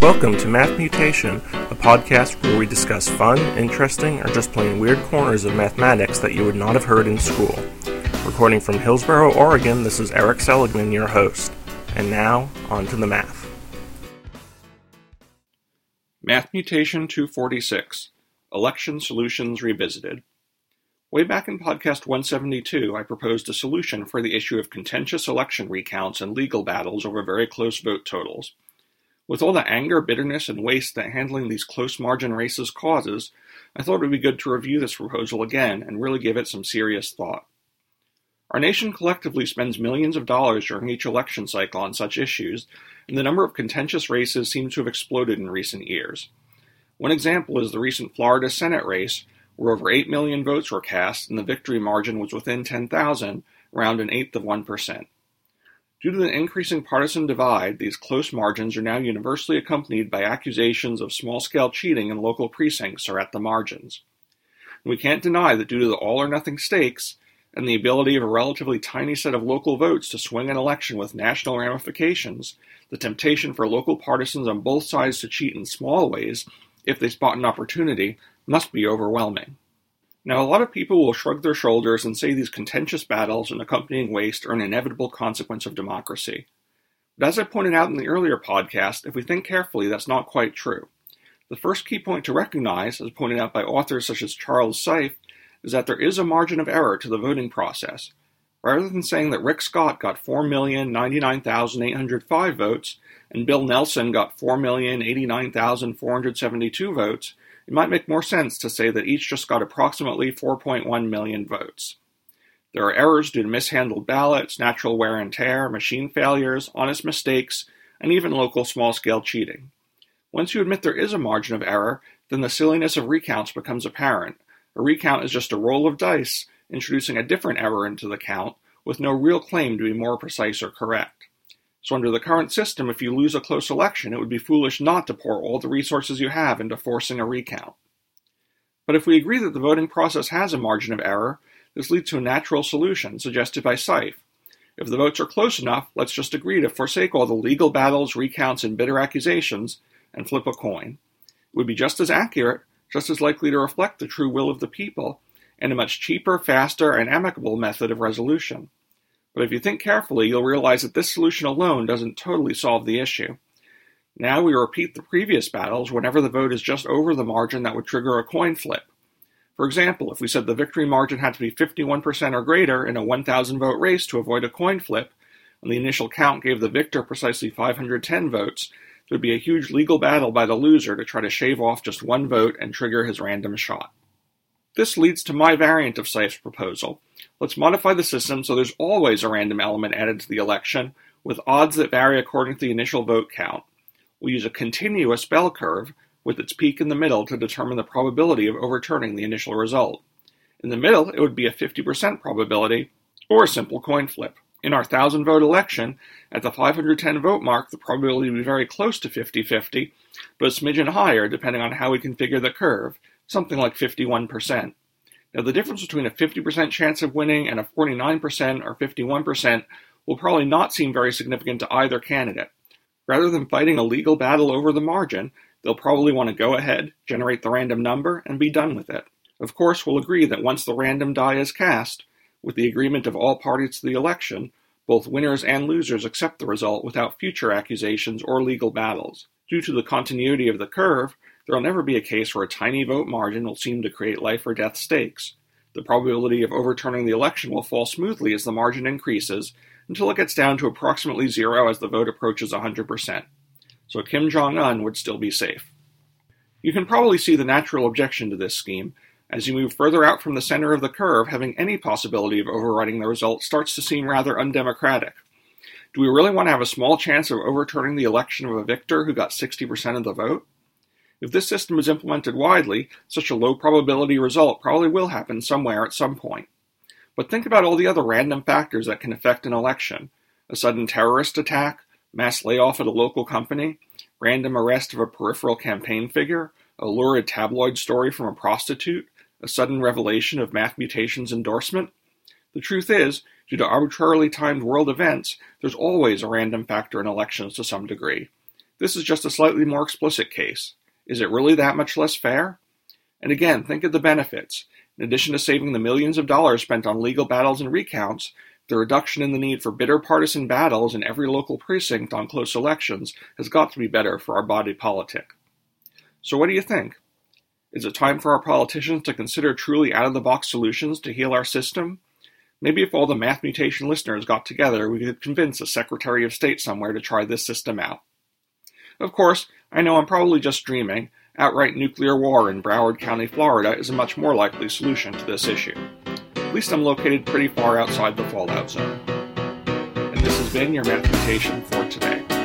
Welcome to Math Mutation, a podcast where we discuss fun, interesting, or just plain weird corners of mathematics that you would not have heard in school. Recording from Hillsboro, Oregon, this is Erik Seligman, your host. And now, on to the math. Math Mutation 246 Election Solutions Revisited. Way back in podcast 172, I proposed a solution for the issue of contentious election recounts and legal battles over very close vote totals. With all the anger, bitterness, and waste that handling these close margin races causes, I thought it would be good to review this proposal again and really give it some serious thought. Our nation collectively spends millions of dollars during each election cycle on such issues, and the number of contentious races seems to have exploded in recent years. One example is the recent Florida Senate race, where over 8 million votes were cast and the victory margin was within 10,000, around an eighth of 1%. Due to the increasing partisan divide, these close margins are now universally accompanied by accusations of small scale cheating in local precincts or at the margins. We can't deny that due to the all or nothing stakes, and the ability of a relatively tiny set of local votes to swing an election with national ramifications, the temptation for local partisans on both sides to cheat in small ways, if they spot an opportunity, must be overwhelming. Now, a lot of people will shrug their shoulders and say these contentious battles and accompanying waste are an inevitable consequence of democracy. But as I pointed out in the earlier podcast, if we think carefully, that's not quite true. The first key point to recognize, as pointed out by authors such as Charles Seife, is that there is a margin of error to the voting process. Rather than saying that Rick Scott got 4,099,805 votes and Bill Nelson got 4,089,472 votes, it might make more sense to say that each just got approximately 4.1 million votes. There are errors due to mishandled ballots, natural wear and tear, machine failures, honest mistakes, and even local small scale cheating. Once you admit there is a margin of error, then the silliness of recounts becomes apparent. A recount is just a roll of dice, introducing a different error into the count, with no real claim to be more precise or correct. So, under the current system, if you lose a close election, it would be foolish not to pour all the resources you have into forcing a recount. But if we agree that the voting process has a margin of error, this leads to a natural solution suggested by Seife. If the votes are close enough, let's just agree to forsake all the legal battles, recounts, and bitter accusations and flip a coin. It would be just as accurate, just as likely to reflect the true will of the people, and a much cheaper, faster, and amicable method of resolution. But if you think carefully, you'll realize that this solution alone doesn't totally solve the issue. Now we repeat the previous battles whenever the vote is just over the margin that would trigger a coin flip. For example, if we said the victory margin had to be 51% or greater in a 1,000 vote race to avoid a coin flip, and the initial count gave the victor precisely 510 votes, there would be a huge legal battle by the loser to try to shave off just one vote and trigger his random shot. This leads to my variant of Seife's proposal. Let's modify the system so there's always a random element added to the election, with odds that vary according to the initial vote count. We'll use a continuous bell curve, with its peak in the middle to determine the probability of overturning the initial result. In the middle, it would be a 50% probability, or a simple coin flip. In our 1,000 vote election, at the 510 vote mark, the probability would be very close to 50 50, but a smidgen higher depending on how we configure the curve, something like 51%. Now, the difference between a 50% chance of winning and a 49% or 51% will probably not seem very significant to either candidate. Rather than fighting a legal battle over the margin, they'll probably want to go ahead, generate the random number, and be done with it. Of course, we'll agree that once the random die is cast, with the agreement of all parties to the election, both winners and losers accept the result without future accusations or legal battles. Due to the continuity of the curve, there will never be a case where a tiny vote margin will seem to create life or death stakes. The probability of overturning the election will fall smoothly as the margin increases until it gets down to approximately zero as the vote approaches 100%. So Kim Jong un would still be safe. You can probably see the natural objection to this scheme. As you move further out from the center of the curve, having any possibility of overriding the result starts to seem rather undemocratic. Do we really want to have a small chance of overturning the election of a victor who got 60% of the vote? If this system is implemented widely, such a low probability result probably will happen somewhere at some point. But think about all the other random factors that can affect an election a sudden terrorist attack, mass layoff at a local company, random arrest of a peripheral campaign figure, a lurid tabloid story from a prostitute, a sudden revelation of Math Mutation's endorsement. The truth is, due to arbitrarily timed world events, there's always a random factor in elections to some degree. This is just a slightly more explicit case. Is it really that much less fair? And again, think of the benefits. In addition to saving the millions of dollars spent on legal battles and recounts, the reduction in the need for bitter partisan battles in every local precinct on close elections has got to be better for our body politic. So, what do you think? Is it time for our politicians to consider truly out of the box solutions to heal our system? Maybe if all the math mutation listeners got together, we could convince a Secretary of State somewhere to try this system out. Of course, I know I'm probably just dreaming. Outright nuclear war in Broward County, Florida is a much more likely solution to this issue. At least I'm located pretty far outside the fallout zone. And this has been your math mutation for today.